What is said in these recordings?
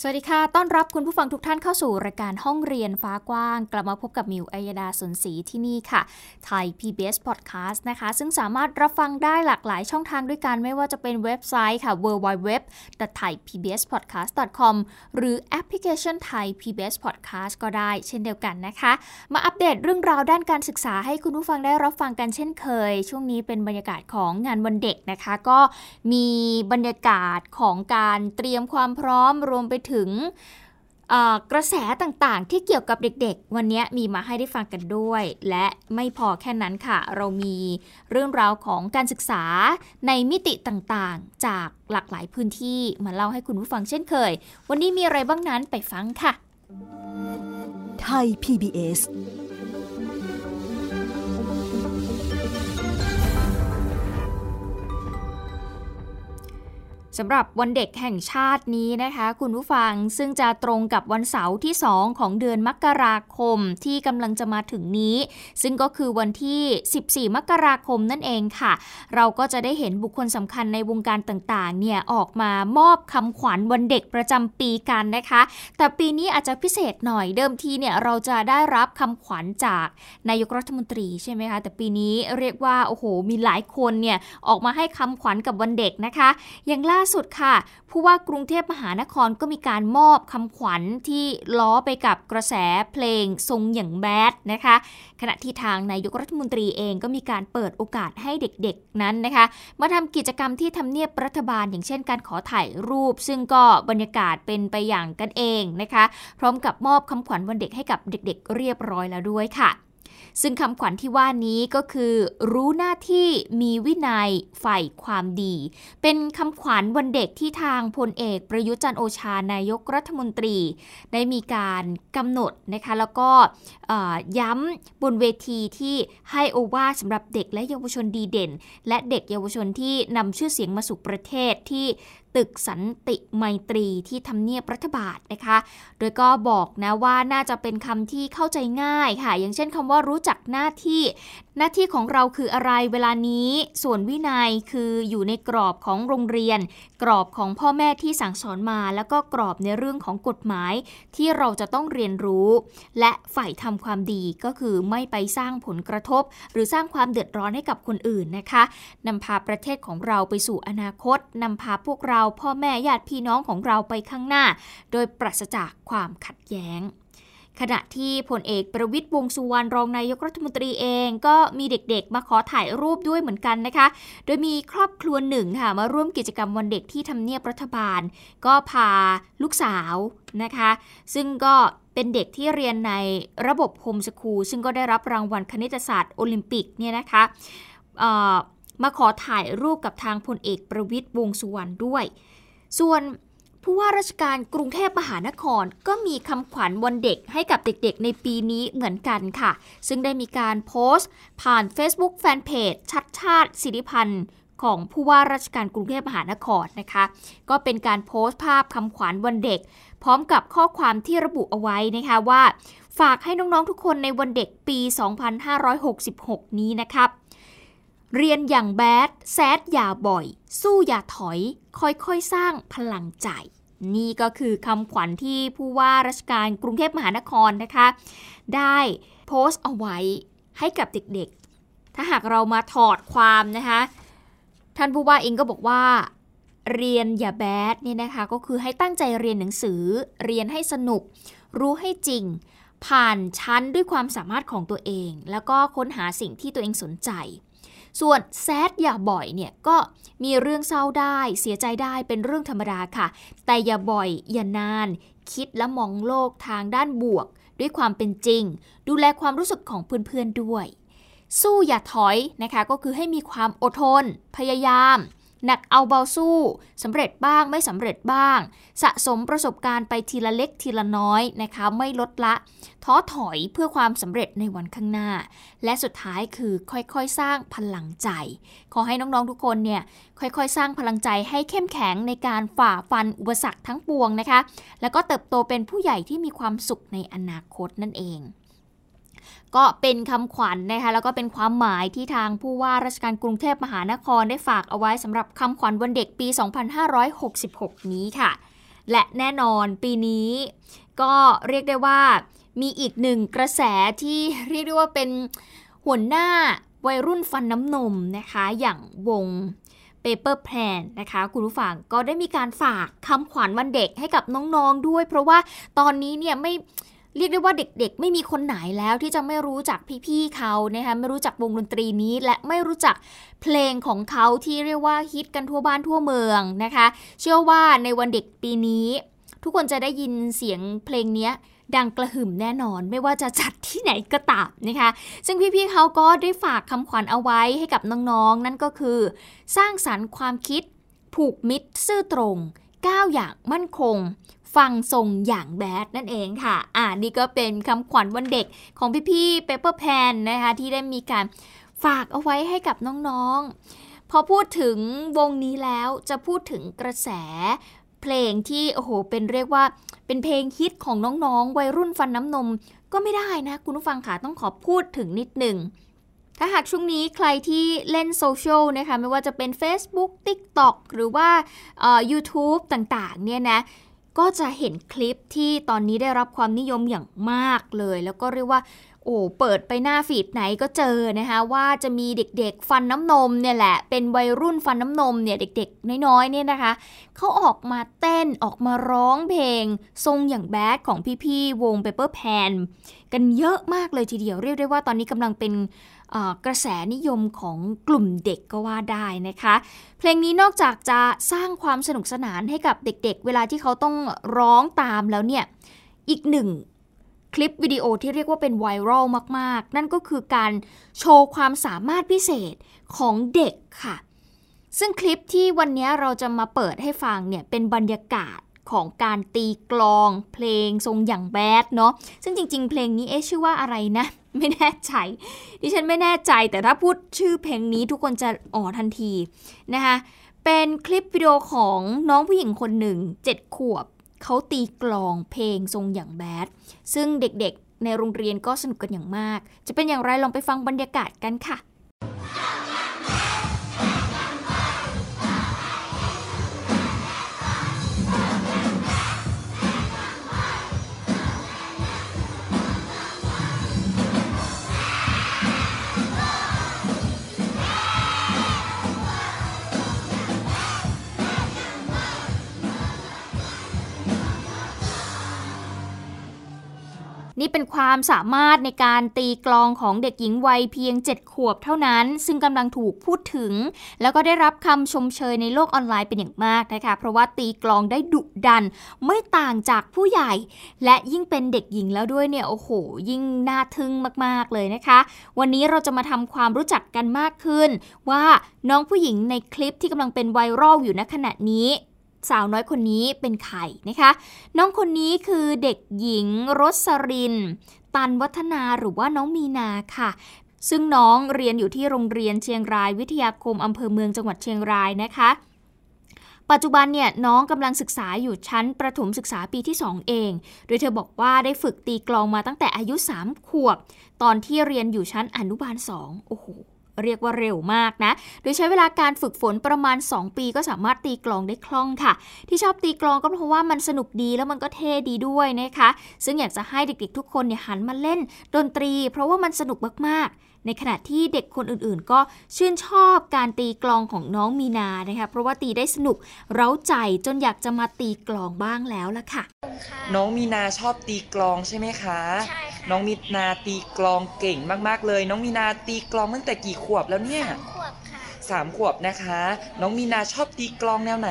สวัสดีค่ะ ต้อนรับคุณผู้ฟังทุกท่านเข้าสู่รายการห้องเรียนฟ้ากว้าง กลับมาพบกับมิวอัยดาสนศรีที่นี่ค่ะ ไทย PBS Podcast นะคะ ซึ่งสามารถรับฟังได้หลากหลายช่องทางด้วยกัน ไม่ว่าจะเป็นเว็บไซต์ค่ะ www.thaipbspodcast.com หรือแอปพลิเคชันไทย PBS Podcast ก็ได้เช่นเดียวกันนะคะ มาอัปเดตเรื่องราวด้านการศึกษาให้คุณผู้ฟังได้รับฟังกันเช่นเคย ช่วงนี้เป็นบรรยากาศของงานวันเด็กนะคะ ก็มีบรรยากาศของการเตรียมความพร้อมรวมไปถึงกระแสต่างๆ ที่เกี่ยวกับเด็กๆ วันนี้มีมาให้ได้ฟังกันด้วย และไม่พอแค่นั้นค่ะ เรามีเรื่องราวของการศึกษาในมิติต่างๆ จากหลากหลายพื้นที่มาเล่าให้คุณผู้ฟังเช่นเคย วันนี้มีอะไรบ้างนั้นไปฟังค่ะ ไทย PBS สำหรับวันเด็กแห่งชาตินี้นะคะ คุณผู้ฟังซึ่งจะตรงกับวันเสาร์ที่ 2 ของเดือนมกราคมที่กำลังจะมาถึงนี้ ซึ่งก็คือวันที่ 14 มกราคมนั่นเองค่ะ เราก็จะได้เห็นบุคคลสำคัญในวงการต่างๆเนี่ยออกมามอบคำขวัญวันเด็กประจำปีกันนะคะ แต่ปีนี้อาจจะพิเศษหน่อยเดิมทีเนี่ยเราจะได้รับคำขวัญจากนายกรัฐมนตรีใช่ไหมคะแต่ปีนี้เรียกว่าโอ้โหมีหลายคนเนี่ยออกมาให้คำขวัญกับวันเด็กนะคะอย่างล่าสุดค่ะ ผู้ว่ากรุงเทพมหานครก็มีการมอบคำขวัญที่ล้อไปกับกระแสเพลงทรงอย่างแบดนะคะ ขณะที่ทางนายกรัฐมนตรีเองก็มีการเปิดโอกาสให้เด็กๆนั้นนะคะ มาทำกิจกรรมที่ทำเนียบรัฐบาล อย่างเช่นการขอถ่ายรูป ซึ่งก็บรรยากาศเป็นไปอย่างกันเองนะคะ พร้อมกับมอบคำขวัญวันเด็กให้กับเด็ก ๆ เรียบร้อยแล้วด้วยค่ะ ซึ่งคำขวัญที่ว่านี้ก็คือ รู้หน้าที่มีวินัยใฝ่ความดี เป็นคำขวัญวันเด็กที่ทางพลเอกประยุจันโอชานายกรัฐมนตรี ได้มีการกำหนดนะคะแล้วก็ย้ำบนเวทีที่ให้โอวาสำหรับเด็กและเยาวชนดีเด่น และเด็กเยาวชนที่นำชื่อเสียงมาสู่ประเทศที่ตึกสันติไมตรีที่ทำเนียบรัฐบาลนะคะ โดยก็บอกนะว่าน่าจะเป็นคำที่เข้าใจง่ายค่ะ อย่างเช่นคำว่ารู้จักหน้าที่ หน้าที่ของเราคืออะไรเวลานี้ ส่วนวินัยคืออยู่ในกรอบของโรงเรียน กรอบของพ่อแม่ที่สั่งสอนมา แล้วก็กรอบในเรื่องของกฎหมายที่เราจะต้องเรียนรู้ และฝ่ายทำความดีก็คือไม่ไปสร้างผลกระทบ หรือสร้างความเดือดร้อนให้กับคนอื่นนะคะนำพาประเทศของเราไปสู่อนาคตนำพาพวกเราพ่อแม่ญาติพี่น้องของเราไปข้างหน้า โดยปราศจากความขัดแย้ง ขณะที่พลเอกประวิตรวงษ์สุวรรณรองนายกรัฐมนตรีเอง ก็มีเด็กๆ มาขอถ่ายรูปด้วยเหมือนกันนะคะ โดยมีครอบครัวหนึ่งค่ะมาร่วมกิจกรรมวันเด็กที่ทำเนียบรัฐบาล ก็พาลูกสาวนะคะ ซึ่งก็เป็นเด็กที่เรียนในระบบ homeschool ซึ่งก็ได้รับรางวัลคณิตศาสตร์โอลิมปิกเนี่ยนะคะ มาขอถ่ายรูปกับทางพลเอกประวิตรวงษ์สุวรรณด้วย ส่วนผู้ว่าราชการกรุงเทพมหานครก็มีคำขวัญวันเด็กให้กับเด็กๆ ในปีนี้เหมือนกันค่ะ ซึ่งได้มีการโพสต์ ผ่าน Facebook Fanpage ชัดชาติสิริพันธ์ของผู้ว่าราชการกรุงเทพมหานครนะคะ ก็เป็นการโพสต์ภาพคำขวัญวันเด็ก พร้อมกับข้อความที่ระบุเอาไว้นะคะว่า ฝากให้น้องๆทุกคนในวันเด็กปี 2566 นี้นะครับ เรียนอย่างแบดแซดอย่าบ่อย สู้อย่าถอย ค่อยๆ สร้างพลังใจ นี่ก็คือคำขวัญที่ผู้ว่าราชการกรุงเทพมหานครนะคะ ได้โพสต์เอาไว้ให้กับเด็กๆ ถ้าหากเรามาถอดความนะคะ ท่านผู้ว่าเองก็บอกว่า เรียนอย่าแบดนี่นะคะ ก็คือให้ตั้งใจเรียนหนังสือ เรียนให้สนุก รู้ให้จริง ผ่านชั้นด้วยความสามารถของตัวเอง แล้วก็ค้นหาสิ่งที่ตัวเองสนใจ ส่วนแซดอย่าบ่อยเนี่ยก็มีเรื่องเศร้าได้เสียใจได้เป็นเรื่องธรรมดาค่ะ แต่อย่าบ่อยอย่านาน คิดและมองโลกทางด้านบวก ด้วยความเป็นจริง ดูแลความรู้สึกของเพื่อนๆด้วย สู้อย่าถอยนะคะ ก็คือให้มีความอดทน พยายาม หนักเอาเบาสู้สำเร็จบ้างไม่สำเร็จบ้าง สะสมประสบการณ์ไปทีละเล็กทีละน้อยนะคะไม่ลดละ ท้อถอยเพื่อความสำเร็จในวันข้างหน้า และสุดท้ายคือค่อยๆ สร้างพลังใจ ขอให้น้องๆทุกคนเนี่ยค่อยๆ สร้างพลังใจให้เข้มแข็งในการฝ่าฟันอุปสรรคทั้งปวงนะคะ แล้วก็เติบโตเป็นผู้ใหญ่ที่มีความสุขในอนาคตนั่นเอง ก็เป็นคำขวัญนนะคะแล้วก็เป็นความหมายที่ทางผู้ว่าราชการกรุงเทพมหานครได้ฝากเอาไว้สำหรับคำขวัญวันเด็กปี 2566 นี้ค่ะ และแน่นอนปีนี้ก็เรียกได้ว่ามีอีกหนึ่งกระแสที่เรียกได้ว่าเป็นหัวหน้าวัยรุ่นฟันน้ำนมนะคะ อย่างวง Paper Plan นะคะ คุณผู้ฟังก็ได้มีการฝากคำขวัญวันเด็กให้กับน้องๆด้วย เพราะว่าตอนนี้เนี่ยไม่ เรียกได้ว่าเด็กๆ ไม่มีคนไหนแล้วที่จะไม่รู้จักพี่ๆเขานะคะไม่รู้จักวงดนตรีนี้ และไม่รู้จักเพลงของเขาที่เรียกว่าฮิตกันทั่วบ้านทั่วเมืองนะคะ เชื่อว่าในวันเด็กปีนี้ ทุกคนจะได้ยินเสียงเพลงนี้ดังกระหึ่มแน่นอนไม่ว่าจะจัดที่ไหนก็ตามนะคะ ซึ่งพี่ๆเขาก็ได้ฝากคำขวัญเอาไว้ให้กับน้องๆนั่นก็คือ สร้างสรรค์ความคิด ผูกมิตรซื่อตรงก้าวอย่างมั่นคง ฟังทรงอย่างแบดนั่นเองค่ะ อ่านี่ก็เป็นคำขวัญวันเด็กของพี่ๆเปเปอร์แพนนะคะที่ได้มีการฝากเอาไว้ให้กับน้องๆ พอพูดถึงวงนี้แล้วจะพูดถึงกระแสเพลงที่โอ้โหเป็นเรียกว่าเป็นเพลงฮิตของน้องๆ วัยรุ่นฟันน้ำนมก็ไม่ได้นะ คุณผู้ฟังค่ะต้องขอพูดถึงนิดหนึ่งถ้าหากช่วงนี้ใครที่เล่นโซเชียลนะคะไม่ว่าจะเป็น Facebook TikTok หรือว่า YouTube ต่างๆเนี่ยนะ ก็จะเห็นคลิปที่ตอนนี้ได้รับความนิยมอย่างมากเลย แล้วก็เรียกว่า โอ้เปิดไปหน้าฟีดไหนก็เจอนะคะว่าจะมีเด็กๆฟันน้ำนมเนี่ยแหละ เป็นวัยรุ่นฟันน้ำนมเนี่ยเด็กๆ น้อยๆเนี่ยนะคะเขาออกมาเต้นออกมาร้องเพลง ทรงอย่างแบดของพี่ๆวง Paper Pan กันเยอะมากเลยทีเดียวเรียกได้ว่าตอนนี้กำลังเป็น กระแสนิยมของกลุ่มเด็กก็ว่าได้นะคะ เพลงนี้นอกจากจะสร้างความสนุกสนานให้กับเด็กๆ เวลาที่เขาต้องร้องตามแล้วเนี่ย อีกหนึ่งคลิปวิดีโอที่เรียกว่าเป็นไวรัลมากๆ นั่นก็คือการโชว์ความสามารถพิเศษของเด็กค่ะ ซึ่งคลิปที่วันนี้เราจะมาเปิดให้ฟังเนี่ยเป็นบรรยากาศ ของการตีกลอง เพลงทรงอย่างแบดเนาะซึ่งจริง ๆ เพลงนี้เอ๊ะชื่อว่าอะไรนะ ไม่แน่ใจ ดิฉันไม่แน่ใจแต่ถ้าพูดชื่อเพลงนี้ทุกคนจะอ๋อทันทีนะคะเป็นคลิปวิดีโอของน้องผู้หญิงคนหนึ่งเจ็ดขวบเขาตีกลองเพลงทรงอย่างแบดซึ่งเด็กๆในโรงเรียนก็สนุกกันอย่างมาก จะเป็นอย่างไรลองไปฟังบรรยากาศกันค่ะ นี่เป็นความสามารถในการตีกลองของเด็กหญิงวัยเพียง 7 ขวบเท่านั้น ซึ่งกำลังถูกพูดถึง แล้วก็ได้รับคำชมเชยในโลกออนไลน์เป็นอย่างมากนะคะ เพราะว่าตีกลองได้ดุดัน ไม่ต่างจากผู้ใหญ่ และยิ่งเป็นเด็กหญิงแล้วด้วยเนี่ย โอ้โห ยิ่งน่าทึ่งมาก ๆ เลยนะคะ วันนี้เราจะมาทำความรู้จักกันมากขึ้น ว่าน้องผู้หญิงในคลิปที่กำลังเป็นไวรัลอยู่ณขณะนี้ สาวน้อยคนนี้เป็นใครนะคะ น้องคนนี้คือเด็กหญิงรสริน ตันวัฒนาหรือว่าน้องมีนาค่ะซึ่งน้องเรียนอยู่ที่โรงเรียนเชียงรายวิทยาคมอำเภอเมืองจังหวัดเชียงรายนะคะ ปัจจุบันเนี่ยน้องกำลังศึกษาอยู่ชั้นประถมศึกษาปีที่ 2 เอง โดยเธอบอกว่าได้ฝึกตีกลองมาตั้งแต่อายุ 3 ขวบ ตอนที่เรียนอยู่ชั้นอนุบาล 2 โอ้โห เรียกว่าเร็วมากนะ โดยใช้เวลาการฝึกฝนประมาณ 2 ปีก็สามารถตีกลองได้คล่องค่ะ ที่ชอบตีกลองก็เพราะว่ามันสนุกดีแล้วมันก็เท่ดีด้วยนะคะ ซึ่งอยากจะให้เด็กๆทุกคนเนี่ยหันมาเล่นดนตรี เพราะว่ามันสนุกมากๆ ในขณะที่เด็กคนอื่นๆ ก็ชื่นชอบการตีกลองของน้องมีนานะคะเพราะว่าตีได้สนุกเร้าใจจนอยากจะมาตีกลองบ้างแล้วล่ะค่ะ น้องมีนาชอบตีกลองใช่ไหมคะ ใช่ค่ะน้องมีนาตีกลองเก่งมากๆเลย น้องมีนาตีกลองตั้งแต่กี่ขวบแล้วเนี่ยสามขวบค่ะ สามขวบนะคะ น้องมีนาชอบตีกลองแนวไหน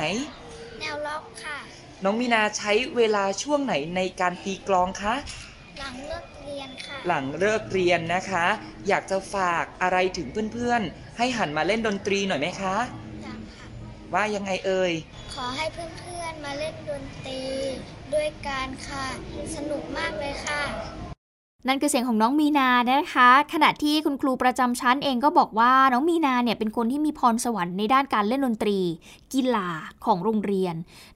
แนวล็อกค่ะ น้องมีนาใช้เวลาช่วงไหนในการตีกลองคะ หลังเลิกเรียนค่ะ หลังเลิกเรียนนะคะ อยากจะฝากอะไรถึงเพื่อนๆ ให้หันมาเล่นดนตรีหน่อยไหมคะจังค่ะ ว่ายังไงเอ่ย ขอให้เพื่อนๆ มาเล่นดนตรีด้วยกันค่ะ สนุกมากเลยค่ะ นั่นคือเสียงของน้องมีนานะคะ ขณะที่คุณครูประจำชั้นเองก็บอกว่าน้องมีนาเนี่ยเป็นคนที่มีพรสวรรค์ในด้านการเล่นดนตรี กีฬาของโรงเรียน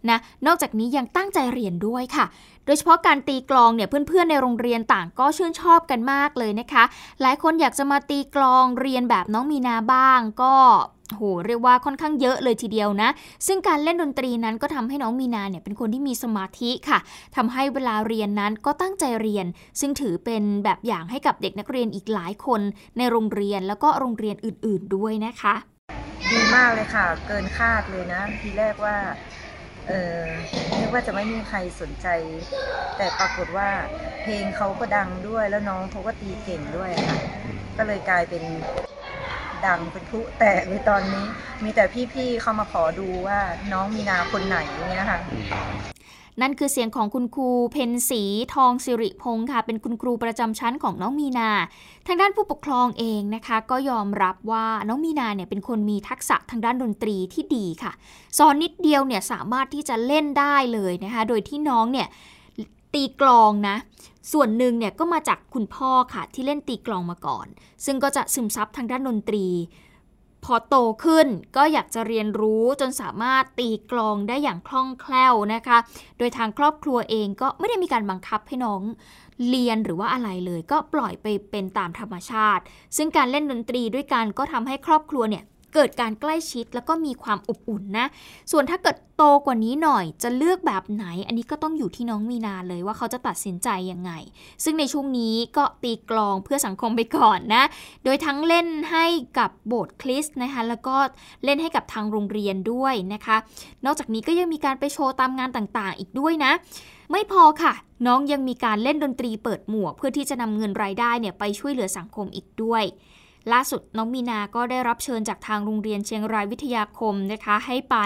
นะ นอกจากนี้ยังตั้งใจเรียนด้วยค่ะ โดยเฉพาะการตีกลองเนี่ยเพื่อนๆในโรงเรียนต่างก็ชื่นชอบกันมากเลยนะคะ หลายคนอยากจะมาตีกลองเรียนแบบน้องมีนาบ้างก็ โหเรียกว่าค่อนข้างเยอะเลยทีเดียวนะ ซึ่งการเล่นดนตรีนั้นก็ทำให้น้องมีนาเนี่ยเป็นคนที่มีสมาธิค่ะทำให้เวลาเรียนนั้นก็ตั้งใจเรียน ซึ่งถือเป็นแบบอย่างให้กับเด็กนักเรียนอีกหลายคน ในโรงเรียนแล้วก็โรงเรียนอื่น ๆด้วยนะคะ ดีมากเลยค่ะ เกินคาดเลยนะ ทีแรกว่าเออนึกว่าจะไม่มีใครสนใจ แต่ปรากฏว่าเพลงเขาก็ดังด้วยแล้วน้องเขาก็ตีเก่งด้วยค่ะ ก็เลยกลายเป็น ดังเป็นพลุแตกเลยตอนนี้ มีแต่พี่ๆเขามาขอดูว่าน้องมีนาคนไหนเนี่ยค่ะนั่นคือเสียงของคุณครูเพนสีทองสิริพงศ์ค่ะ เป็นคุณครูประจำชั้นของน้องมีนา ทางด้านผู้ปกครองเองนะคะ ก็ยอมรับว่าน้องมีนาเนี่ยเป็นคนมีทักษะทางด้านดนตรีที่ดีค่ะสอนนิดเดียวเนี่ยสามารถที่จะเล่นได้เลยนะคะ โดยที่น้องเนี่ย ตีกลองนะ ส่วนหนึ่งเนี่ยก็มาจากคุณพ่อค่ะที่เล่นตีกลองมาก่อน ซึ่งก็จะซึมซับทางด้านดนตรี พอโตขึ้นก็อยากจะเรียนรู้จนสามารถตีกลองได้อย่างคล่องแคล่วนะคะ โดยทางครอบครัวเองก็ไม่ได้มีการบังคับให้น้องเรียนหรือว่าอะไรเลยก็ปล่อยไปเป็นตามธรรมชาติ ซึ่งการเล่นดนตรีด้วยกันก็ทำให้ครอบครัวเนี่ย เกิดการใกล้ชิดแล้วก็มีความอบอุ่นนะ ส่วนถ้าเกิดโตกว่านี้หน่อยจะเลือกแบบไหน อันนี้ก็ต้องอยู่ที่น้องมีนาเลยว่าเขาจะตัดสินใจยังไง ซึ่งในช่วงนี้ก็ตีกลองเพื่อสังคมไปก่อนนะ โดยทั้งเล่นให้กับโบสถ์คริสต์นะคะแล้วก็เล่นให้กับทางโรงเรียนด้วยนะคะ นอกจากนี้ก็ยังมีการไปโชว์ตามงานต่างๆ อีกด้วยนะ ไม่พอค่ะน้องยังมีการเล่นดนตรีเปิดหมวก เพื่อที่จะนำเงินรายได้เนี่ยไปช่วยเหลือสังคมอีกด้วย ล่าสุดน้องมีนาก็ได้รับเชิญจากทางโรงเรียนเชียงรายวิทยาคมนะคะ ให้ไป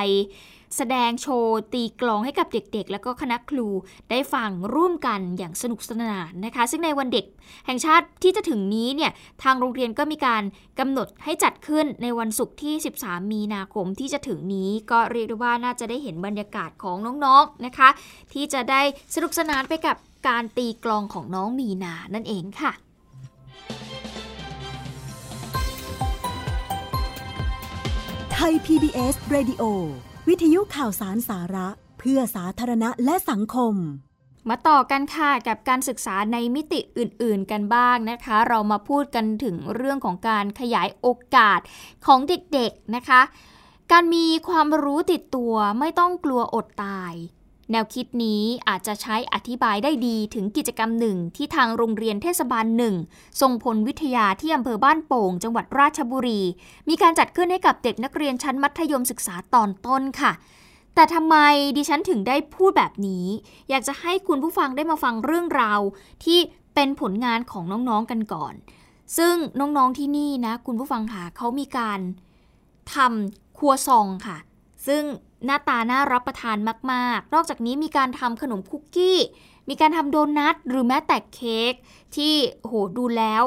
แสดงโชว์ตีกลองให้กับเด็กๆ แล้วก็คณะครูได้ฟังร่วมกันอย่างสนุกสนานนะคะ ซึ่งในวันเด็กแห่งชาติที่จะถึงนี้เนี่ยทางโรงเรียนก็มีการกำหนดให้จัดขึ้นในวันศุกร์ที่ 13 มีนาคมที่จะถึงนี้ก็เรียกได้ว่าน่าจะได้เห็นบรรยากาศของน้องๆนะคะ ที่จะได้สนุกสนานไปกับการตีกลองของน้องมีนานั่นเองค่ะ ไทย PBS Radio วิทยุข่าวสารสาระ เพื่อสาธารณะและสังคม มาต่อกันค่ะกับการศึกษาในมิติอื่น ๆ กันบ้างนะคะ เรามาพูดกันถึงเรื่องของการขยายโอกาสของเด็ก ๆ นะคะ การมีความรู้ติดตัวไม่ต้องกลัวอดตาย แนวคิดนี้อาจจะใช้อธิบายได้ดีถึงกิจกรรมหนึ่งที่ทางโรงเรียนเทศบาลหนึ่งทรงพลวิทยาที่อำเภอบ้านโป่ง จังหวัดราชบุรี มีการจัดขึ้นให้กับเด็กนักเรียนชั้นมัธยมศึกษาตอนต้นค่ะ แต่ทำไมดิฉันถึงได้พูดแบบนี้ อยากจะให้คุณผู้ฟังได้มาฟังเรื่องราวที่เป็นผลงานของน้องๆกันก่อน ซึ่งน้องๆที่นี่นะ คุณผู้ฟังค่ะเขามีการทำครัวซองค่ะ ซึ่ง หน้าตาน่ารับประทานมากๆ นอกจากนี้มีการทำขนมคุกกี้ มีการทำโดนัทหรือแม้แต่เค้กที่โหดูแล้ว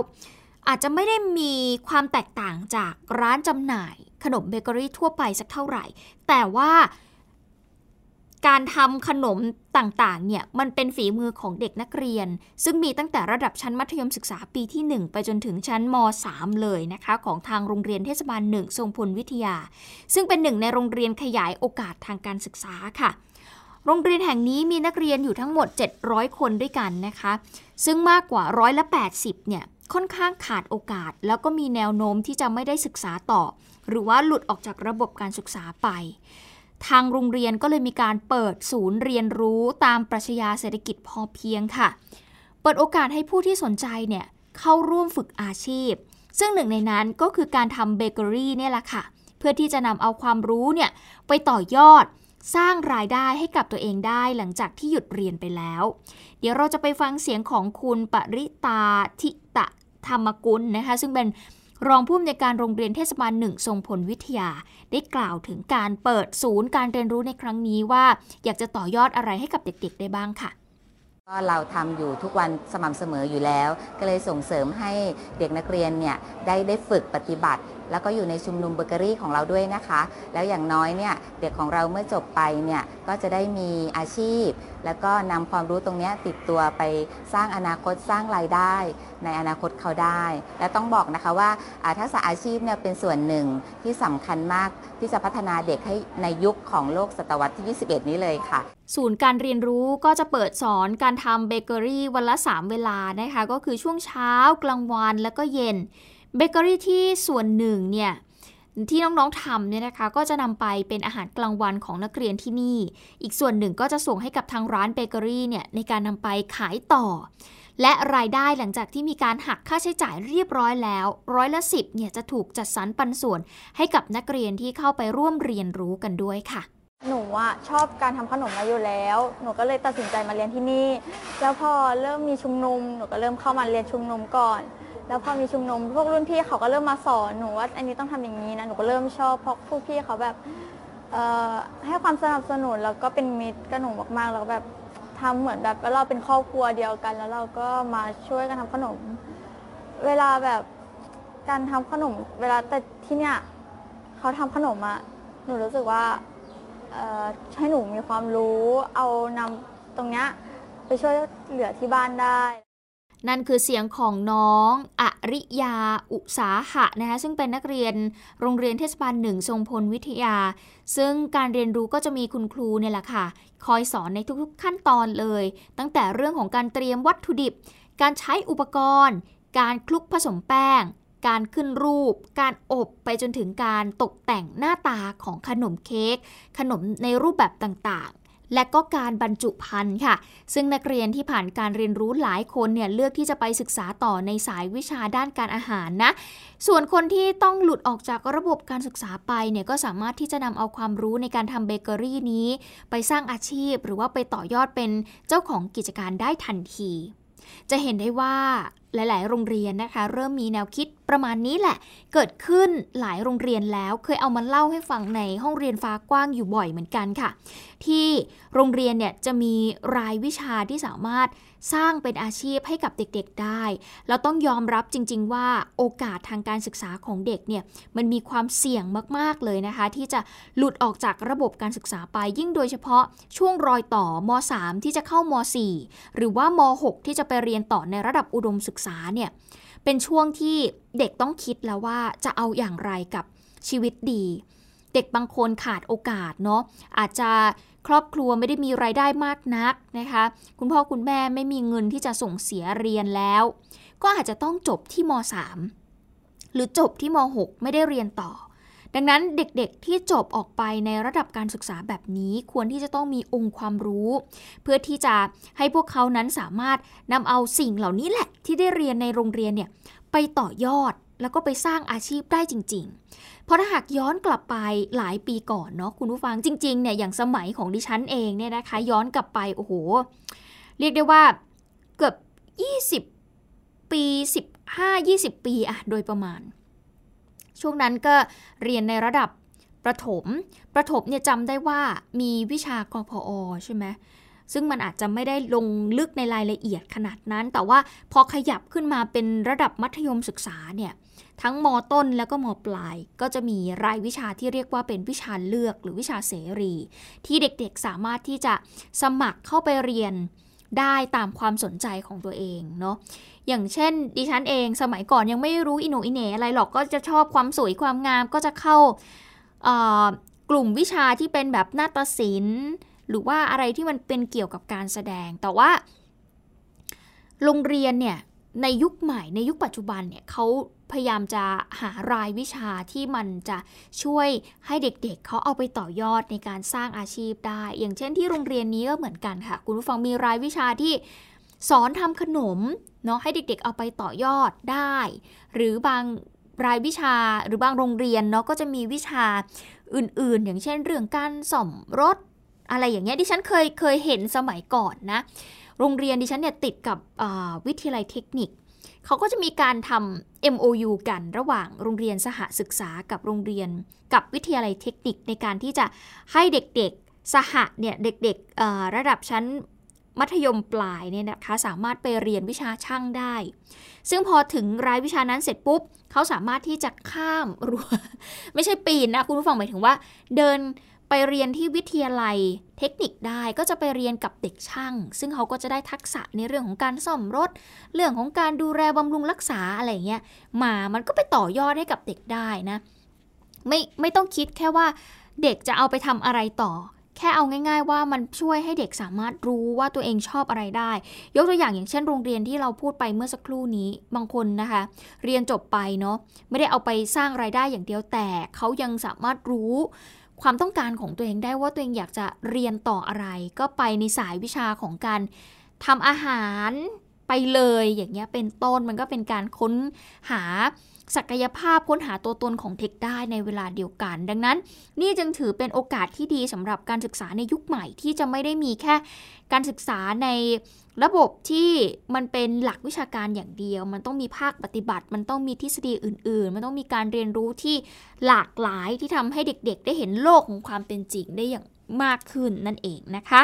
อาจจะไม่ได้มีความแตกต่างจากร้านจำหน่าย ขนมเบเกอรี่ทั่วไปสักเท่าไหร่ แต่ว่า การทำขนมต่างๆ เนี่ย มันเป็นฝีมือของเด็กนักเรียน ซึ่งมีตั้งแต่ระดับชั้นมัธยมศึกษาปีที่ 1 ไปจนถึงชั้นม .3 เลยนะคะ ของทางโรงเรียนเทศบาลหนึ่งทรงพลวิทยา ซึ่งเป็นหนึ่งในโรงเรียนขยายโอกาสทางการศึกษาค่ะ โรงเรียนแห่งนี้มีนักเรียนอยู่ทั้งหมด 700 คนด้วยกันนะคะ ซึ่งมากกว่าร้อยละ80 เนี่ยค่อนข้างขาดโอกาส แล้วก็มีแนวโน้มที่จะไม่ได้ศึกษาต่อ หรือว่าหลุดออกจากระบบการศึกษาไป ทางโรงเรียนก็เลยมีการเปิดศูนย์เรียนรู้ตามปรัชญาเศรษฐกิจพอเพียงค่ะ เปิดโอกาสให้ผู้ที่สนใจเนี่ยเข้าร่วมฝึกอาชีพ ซึ่งหนึ่งในนั้นก็คือการทำเบเกอรี่เนี่ยแหละค่ะ เพื่อที่จะนำเอาความรู้เนี่ยไปต่อยอดสร้างรายได้ให้กับตัวเองได้หลังจากที่หยุดเรียนไปแล้ว เดี๋ยวเราจะไปฟังเสียงของคุณปริตาทิตะธรรมกุลนะคะ ซึ่งเป็น รองผู้อำนวยการโรงเรียนเทศบาลหนึ่งทรงผลวิทยา ได้กล่าวถึงการเปิดศูนย์การเรียนรู้ในครั้งนี้ว่า อยากจะต่อยอดอะไรให้กับเด็กๆได้บ้างค่ะก็เราทำอยู่ทุกวันสม่ำเสมออยู่แล้ว ก็เลยส่งเสริมให้เด็กนักเรียนเนี่ยได้ได้ฝึกปฏิบัติ แล้วก็อยู่ในชุมนุมเบเกอรี่ของเราด้วยนะคะ แล้วอย่างน้อยเนี่ยเด็กของเราเมื่อจบไปเนี่ยก็จะได้มีอาชีพ แล้วก็นำความรู้ตรงนี้ติดตัวไปสร้างอนาคตสร้างรายได้ ในอนาคตเขาได้ และต้องบอกนะคะว่าทักษะอาชีพเนี่ยเป็นส่วนหนึ่งที่สำคัญมากที่จะพัฒนาเด็กให้ในยุคของโลกศตวรรษที่ 21 นี้เลยค่ะศูนย์การเรียนรู้ก็จะเปิดสอนการทำเบเกอรี่วันละ 3 เวลานะคะ ก็คือช่วงเช้ากลางวันแล้วก็เย็น เบเกอรี่ที่ส่วนหนึ่งเนี่ยที่น้องๆทำเนี่ยนะคะก็จะนำไปเป็นอาหารกลางวันของนักเรียนที่นี่ อีกส่วนหนึ่งก็จะส่งให้กับทางร้านเบเกอรี่เนี่ยในการนำไปขายต่อ และรายได้หลังจากที่มีการหักค่าใช้จ่ายเรียบร้อยแล้ว ร้อยละสิบเนี่ยจะถูกจัดสรรปันส่วนให้กับนักเรียนที่เข้าไปร่วมเรียนรู้กันด้วยค่ะ หนูอะชอบการทำขนมมาอยู่แล้ว หนูก็เลยตัดสินใจมาเรียนที่นี่ แล้วพอเริ่มมีชุมนุมหนูก็เริ่มเข้ามาเรียนชุมนุมก่อน แล้วพอมีชุมนุมพวกรุ่นพี่เขาก็เริ่มมาสอนหนูว่าอันนี้ต้องทำอย่างนี้นะหนูก็เริ่มชอบเพราะพวกพี่เขาแบบให้ความสนับสนุนแล้วก็เป็นมิตรกับหนูมากๆแล้วแบบทำเหมือนแบบเราเป็นครอบครัวเดียวกัน แล้วเราก็มาช่วยกันทำขนม เวลาแบบการทำขนม เวลาแต่ที่เนี้ยเขาทำขนมอะหนูรู้สึกว่าให้หนูมีความรู้ เอานำตรงเนี้ยไปช่วยเหลือที่บ้านได้ นั่นคือเสียงของน้องอริยาอุสาหะนะคะซึ่งเป็นนักเรียนโรงเรียนเทศบาลหนึ่งทรงพลวิทยา ซึ่งการเรียนรู้ก็จะมีคุณครูเนี่ยแหละค่ะ คอยสอนในทุกๆขั้นตอนเลย ตั้งแต่เรื่องของการเตรียมวัตถุดิบ การใช้อุปกรณ์ การคลุกผสมแป้ง การขึ้นรูป การอบไปจนถึงการตกแต่งหน้าตาของขนมเค้กขนมในรูปแบบต่างๆ และก็การบรรจุภัณฑ์ค่ะ ซึ่งนักเรียนที่ผ่านการเรียนรู้หลายคนเนี่ยเลือกที่จะไปศึกษาต่อในสายวิชาด้านการอาหารนะ ส่วนคนที่ต้องหลุดออกจากระบบการศึกษาไปเนี่ยก็สามารถที่จะนำเอาความรู้ในการทำเบเกอรี่นี้ ไปสร้างอาชีพ หรือว่าไปต่อยอดเป็นเจ้าของกิจการได้ทันที จะเห็นได้ว่า หลาย ๆ โรงเรียนนะคะ เริ่มมีแนวคิดประมาณนี้แหละ เกิดขึ้นหลายโรงเรียนแล้วเคยเอามาเล่าให้ฟังในห้องเรียนฟ้ากว้างอยู่บ่อยเหมือนกันค่ะ ที่โรงเรียนเนี่ยจะมีรายวิชาที่สามารถสร้างเป็นอาชีพให้กับเด็ก ๆ ได้ เราต้องยอมรับจริง ๆ ว่าโอกาสทางการศึกษาของเด็กเนี่ยมันมีความเสี่ยงมาก ๆ เลยนะคะ ที่จะหลุดออกจากระบบการศึกษาไป ยิ่งโดยเฉพาะช่วงรอยต่อม .3 ที่จะเข้าม 4 หรือว่าม .6 ที่จะไปเรียนต่อในระดับอุดมศึกษาเนี่ยเป็นช่วงที่เด็กต้องคิดแล้วว่าจะเอาอย่างไรกับชีวิตดี เด็กบางคนขาดโอกาสเนาะอาจจะครอบครัวไม่ได้มีไรายได้มากนักนะคะ คุณพ่อคุณแม่ไม่มีเงินที่จะส่งเสียเรียนแล้ว ก็อาจจะต้องจบที่ม .3 หรือจบที่ม .6 ไม่ได้เรียนต่อ ดังนั้นเด็กๆที่จบออกไปในระดับการศึกษาแบบนี้ควรที่จะต้องมีองค์ความรู้ เพื่อที่จะให้พวกเขานั้นสามารถนำเอาสิ่งเหล่านี้แหละ ที่ได้เรียนในโรงเรียนเนี่ยไปต่อยอดแล้วก็ไปสร้างอาชีพได้จริง ๆ เพราะถ้าหากย้อนกลับไปหลายปีก่อนเนาะคุณผู้ฟังจริงๆเนี่ยอย่างสมัยของดิฉันเองเนี่ยนะคะย้อนกลับไปโอ้โห เรียกได้ว่าเกือบ 20 ปี 15-20 ปีอะโดยประมาณ ช่วงนั้นก็เรียนในระดับประถม ประถมเนี่ยจำได้ว่ามีวิชากพอใช่ไหมซึ่งมันอาจจะไม่ได้ลงลึกในรายละเอียดขนาดนั้น แต่ว่าพอขยับขึ้นมาเป็นระดับมัธยมศึกษาเนี่ย ทั้งมต้นแล้วก็มปลาย ก็จะมีรายวิชาที่เรียกว่าเป็นวิชาเลือกหรือวิชาเสรี ที่เด็กๆสามารถที่จะสมัครเข้าไปเรียน ได้ตามความสนใจของตัวเองเนาะอย่างเช่น ดิฉันเองสมัยก่อนยังไม่รู้อินโนอินเนอะไรหรอกก็จะชอบความสวยความงามก็จะเข้ากลุ่มวิชาที่เป็นแบบนาฏศิลป์ หรือว่าอะไรที่มันเป็นเกี่ยวกับการแสดง แต่ว่า โรงเรียนเนี่ยในยุคใหม่ในยุคปัจจุบันเนี่ยเขา พยายามจะหารายวิชาที่มันจะช่วยให้เด็กๆเเขาเอาไปต่อยอดในการสร้างอาชีพได้ อย่างเช่นที่โรงเรียนนี้ก็เหมือนกันค่ะ คุณผู้ฟังมีรายวิชาที่สอนทำขนมเนาะให้เด็กๆ เอาไปต่อยอดได้ หรือบางรายวิชาหรือบางโรงเรียนเนาะก็จะมีวิชาอื่นๆ อย่างเช่นเรื่องการส่อมรถอะไรอย่างเงี้ยดิฉันเคยเคยเห็นสมัยก่อนนะ โรงเรียนดิฉันเนี่ยติดกับวิทยาลัยเทคนิค เขาก็จะมีการทำ MOU กันระหว่างโรงเรียนสหศึกษากับโรงเรียน กับวิทยาลัยเทคนิคในการที่จะให้เด็กๆสหเนี่ยเด็กๆระดับชั้นมัธยมปลายเนี่ยนะคะสามารถไปเรียนวิชาช่างได้ ซึ่งพอถึงรายวิชานั้นเสร็จปุ๊บเขาสามารถที่จะข้ามรั้วไม่ใช่ปีนนะคุณผู้ฟังหมายถึงว่า เดิน ไปเรียนที่วิทยาลัยเทคนิคได้ก็จะไปเรียนกับเด็กช่าง ซึ่งเขาก็จะได้ทักษะในเรื่องของการซ่อมรถ เรื่องของการดูแลบำรุงรักษาอะไรเงี้ยมามันก็ไปต่อยอดให้กับเด็กได้นะ ไม่ไม่ต้องคิดแค่ว่าเด็กจะเอาไปทำอะไรต่อ แค่เอาง่าย ๆ ว่ามันช่วยให้เด็กสามารถรู้ว่าตัวเองชอบอะไรได้ ยกตัวอย่างอย่างเช่นโรงเรียนที่เราพูดไปเมื่อสักครู่นี้บางคนนะคะ เรียนจบไปเนาะไม่ได้เอาไปสร้างไรายได้อย่างเดียวแต่เขายังสามารถรู้ ความต้องการของตัวเองได้ว่าตัวเองอยากจะเรียนต่ออะไร ก็ไปในสายวิชาของการทำอาหารไปเลยอย่างเงี้ยเป็นต้นมันก็เป็นการค้นหาศักยภาพค้นหาตัวตนของเทคได้ในเวลาเดียวกัน ดังนั้น นี่จึงถือเป็นโอกาสที่ดีสำหรับการศึกษาในยุคใหม่ที่จะไม่ได้มีแค่การศึกษาใน ระบบที่มันเป็นหลักวิชาการอย่างเดียว มันต้องมีภาคปฏิบัติ มันต้องมีทฤษฎีอื่น ๆ มันต้องมีการเรียนรู้ที่หลากหลายที่ทำให้เด็กๆ ได้เห็นโลกของความเป็นจริงได้อย่างมากขึ้นนั่นเองนะคะ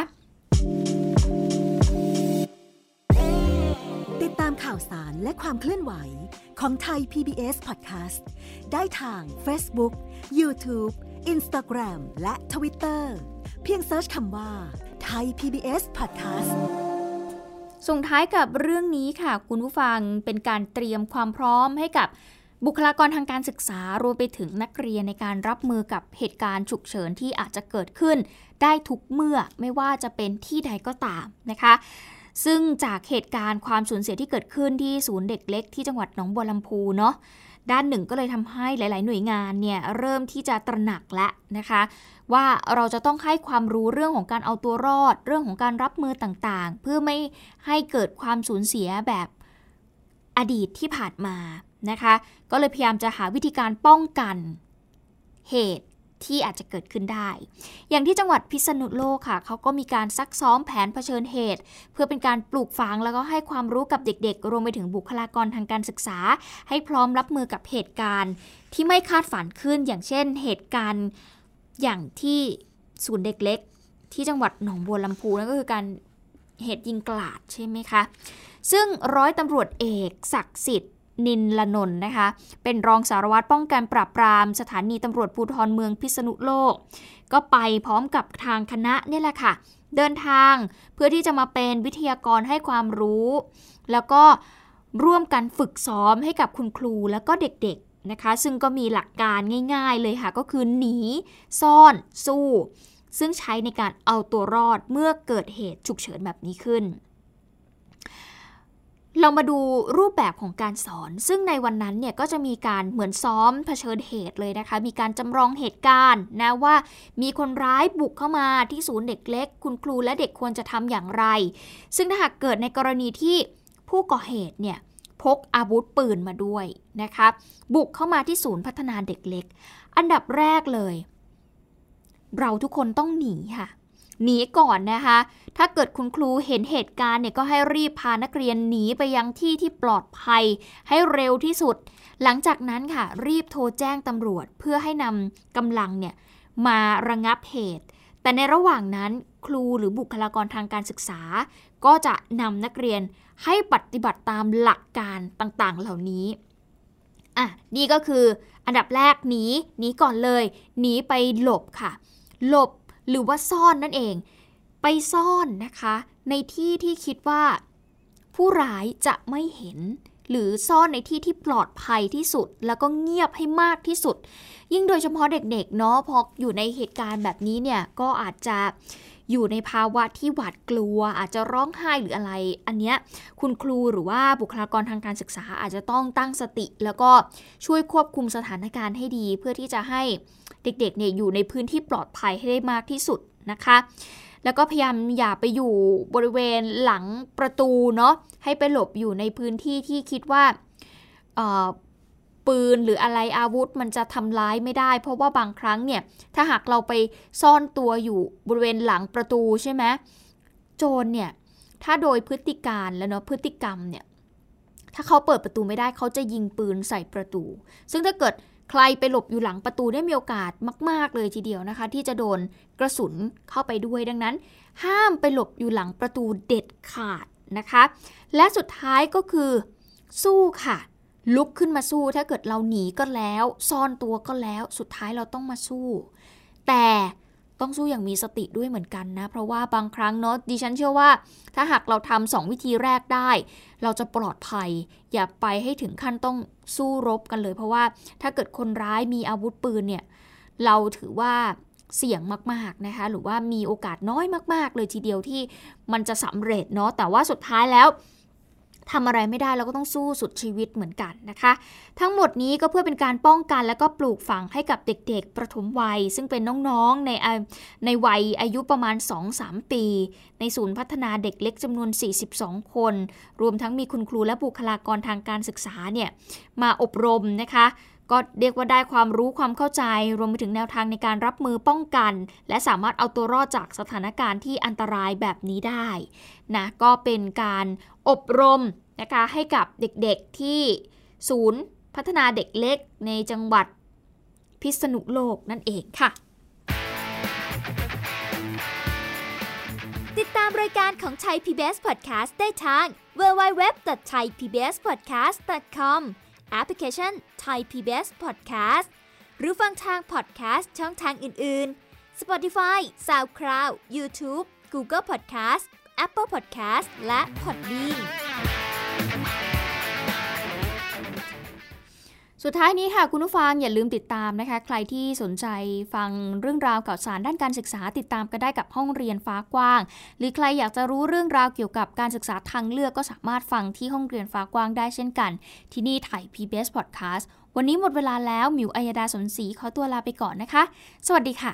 ติดตามข่าวสารและความเคลื่อนไหวของไทย PBS Podcast ได้ทาง Facebook, YouTube, Instagram และ Twitter เพียงเซิร์ชคำว่าไทย PBS Podcast ส่งท้ายกับเรื่องนี้ค่ะ คุณผู้ฟังเป็นการเตรียมความพร้อมให้กับบุคลากรทางการศึกษารวมไปถึงนักเรียนในการรับมือกับเหตุการณ์ฉุกเฉินที่อาจจะเกิดขึ้น ได้ทุกเมื่อไม่ว่าจะเป็นที่ใดก็ตามนะคะ ซึ่งจากเหตุการณ์ความสูญเสียที่เกิดขึ้นที่ศูนย์เด็กเล็กที่จังหวัดหนองบัวลำพูเนาะ ด้านหนึ่งก็เลยทำให้หลาย ๆ หน่วยงานเนี่ยเริ่มที่จะตระหนักแล้วนะคะ ว่าเราจะต้องให้ความรู้เรื่องของการเอาตัวรอด เรื่องของการรับมือต่างๆ เพื่อไม่ให้เกิดความสูญเสียแบบอดีตที่ผ่านมานะคะ ก็เลยพยายามจะหาวิธีการป้องกันเหตุ ที่อาจจะเกิดขึ้นได้ อย่างที่จังหวัดพิษณุโลกค่ะ เขาก็มีการซักซ้อมแผนเผชิญเหตุ เพื่อเป็นการปลูกฝังแล้วก็ให้ความรู้กับเด็กๆ รวมไปถึงบุคลากรทางการศึกษา ให้พร้อมรับมือกับเหตุการณ์ ที่ไม่คาดฝันขึ้น อย่างเช่น เหตุการณ์อย่างที่ศูนย์เด็กเล็ก ที่จังหวัดหนองบัวลำพูนั่นก็คือการเหตุยิงกลาดใช่ไหมคะ ซึ่งร้อยตำรวจเอกศักดิ์สิทธิ์ นินละนนนะคะ เป็นรองสารวัตรป้องกันปราบปรามสถานีตำรวจภูธรเมืองพิษณุโลก ก็ไปพร้อมกับทางคณะนี่แหละค่ะ เดินทางเพื่อที่จะมาเป็นวิทยากรให้ความรู้ แล้วก็ร่วมกันฝึกซ้อมให้กับคุณครูแล้วก็เด็กๆนะคะ ซึ่งก็มีหลักการง่าย ๆ เลยค่ะ ก็คือหนี ซ่อน สู้ ซึ่งใช้ในการเอาตัวรอดเมื่อเกิดเหตุฉุกเฉินแบบนี้ขึ้น เรามาดูรูปแบบของการสอน ซึ่งในวันนั้นเนี่ยก็จะมีการเหมือนซ้อมเผชิญเหตุเลยนะคะ มีการจำลองเหตุการณ์นะว่ามีคนร้ายบุกเข้ามาที่ศูนย์เด็กเล็ก คุณครูและเด็กควรจะทำอย่างไร ซึ่งถ้าหากเกิดในกรณีที่ผู้ก่อเหตุเนี่ยพกอาวุธปืนมาด้วยนะคะบุกเข้ามาที่ศูนย์พัฒนาเด็กเล็ก อันดับแรกเลย เราทุกคนต้องหนีค่ะ หนีก่อนนะคะ ถ้าเกิดคุณครูเห็นเหตุการณ์เนี่ยก็ให้รีบพานักเรียนหนีไปยังที่ที่ปลอดภัย ให้เร็วที่สุด หลังจากนั้นค่ะ รีบโทรแจ้งตำรวจเพื่อให้นำกำลังเนี่ยมาระงับเหตุ แต่ในระหว่างนั้นครูหรือบุคลากรทางการศึกษา ก็จะนำนักเรียนให้ปฏิบัติตามหลักการต่างๆ เหล่านี้อะนี่ก็คืออันดับแรกหนีหนีก่อนเลยหนีไปหลบค่ะ หลบ หรือว่าซ่อนนั่นเอง ไปซ่อนนะคะ ในที่ที่คิดว่า ผู้ร้ายจะไม่เห็น หรือซ่อนในที่ที่ปลอดภัยที่สุด แล้วก็เงียบให้มากที่สุด ยิ่งโดยเฉพาะเด็กๆเนาะพออยู่ในเหตุการณ์แบบนี้เนี่ยก็อาจจะอยู่ในภาวะที่หวาดกลัว อาจจะร้องไห้หรืออะไร อันเนี้ยคุณครูหรือว่าบุคลากรทางการศึกษาอาจจะต้องตั้งสติ แล้วก็ช่วยควบคุมสถานการณ์ให้ดี เพื่อที่จะให้ เด็กๆเนี่ยอยู่ในพื้นที่ปลอดภัยให้ได้มากที่สุดนะคะ แล้วก็พยายามอย่าไปอยู่บริเวณหลังประตูเนาะให้ไปหลบอยู่ในพื้นที่ที่คิดว่าปืนหรืออะไรอาวุธมันจะทำร้ายไม่ได้ เพราะว่าบางครั้งเนี่ยถ้าหากเราไปซ่อนตัวอยู่บริเวณหลังประตูใช่ไหมโจรเนี่ยถ้าโดยพฤติการแล้วเนาะพฤติกรรมเนี่ยถ้าเขาเปิดประตูไม่ได้เขาจะยิงปืนใส่ประตู ซึ่งถ้าเกิด ใครไปหลบอยู่หลังประตูได้มีโอกาสมาก ๆ เลยทีเดียวนะคะ ที่จะโดนกระสุนเข้าไปด้วยดังนั้น ห้ามไปหลบอยู่หลังประตูเด็ดขาดนะคะ และสุดท้ายก็คือ สู้ค่ะ ลุกขึ้นมาสู้ถ้าเกิดเราหนีก็แล้ว ซ่อนตัวก็แล้ว สุดท้ายเราต้องมาสู้ แต่ ต้องสู้อย่างมีสติด้วยเหมือนกันนะ เพราะว่าบางครั้งเนาะดิฉันเชื่อว่า ถ้าหากเราทำสองวิธีแรกได้ เราจะปลอดภัย อย่าไปให้ถึงขั้นต้องสู้รบกันเลย เพราะว่าถ้าเกิดคนร้ายมีอาวุธปืนเนี่ย เราถือว่าเสี่ยงมากๆนะคะ หรือว่ามีโอกาสน้อยมาก ๆ เลยทีเดียวที่มันจะสำเร็จเนาะแต่ว่าสุดท้ายแล้ว ทำอะไรไม่ได้เราก็ต้องสู้สุดชีวิตเหมือนกันนะคะ ทั้งหมดนี้ก็เพื่อเป็นการป้องกันและก็ปลูกฝังให้กับเด็กๆ ประถมวัย ซึ่งเป็นน้องๆในในวัยอายุประมาณ 2-3 ปี ในศูนย์พัฒนาเด็กเล็กจำนวน 42 คน รวมทั้งมีคุณครูและบุคลากรทางการศึกษาเนี่ยมาอบรมนะคะก็เรียกว่าได้ความรู้ความเข้าใจ รวมไปถึงแนวทางในการรับมือป้องกัน และสามารถเอาตัวรอดจากสถานการณ์ที่อันตรายแบบนี้ได้นะก็เป็นการ อบรมนะคะให้กับเด็กๆที่ศูนย์พัฒนาเด็กเล็กในจังหวัดพิษณุโลกนั่นเองค่ะ ติดตามรายการของไทย PBS Podcast ได้ทาง www.thaipbspodcast.com แอปพลิเคชัน Thai PBS Podcast หรือฟังทาง podcast ช่องทางอื่น ๆ Spotify SoundCloud YouTube Google Podcast Apple Podcast และ Podbean สุดท้ายนี้ค่ะคุณผู้ฟังอย่าลืมติดตามนะคะ ใครที่สนใจฟังเรื่องราวข่าวสารด้านการศึกษา ติดตามก็ได้กับห้องเรียนฟ้ากว้าง หรือใครอยากจะรู้เรื่องราวเกี่ยวกับการศึกษาทางเลือกก็สามารถฟังที่ห้องเรียนฟ้ากว้างได้เช่นกัน ที่นี่ไทย PBS Podcast วันนี้หมดเวลาแล้วมิวอัยดาสนศรีขอตัวลาไปก่อนนะคะ สวัสดีค่ะ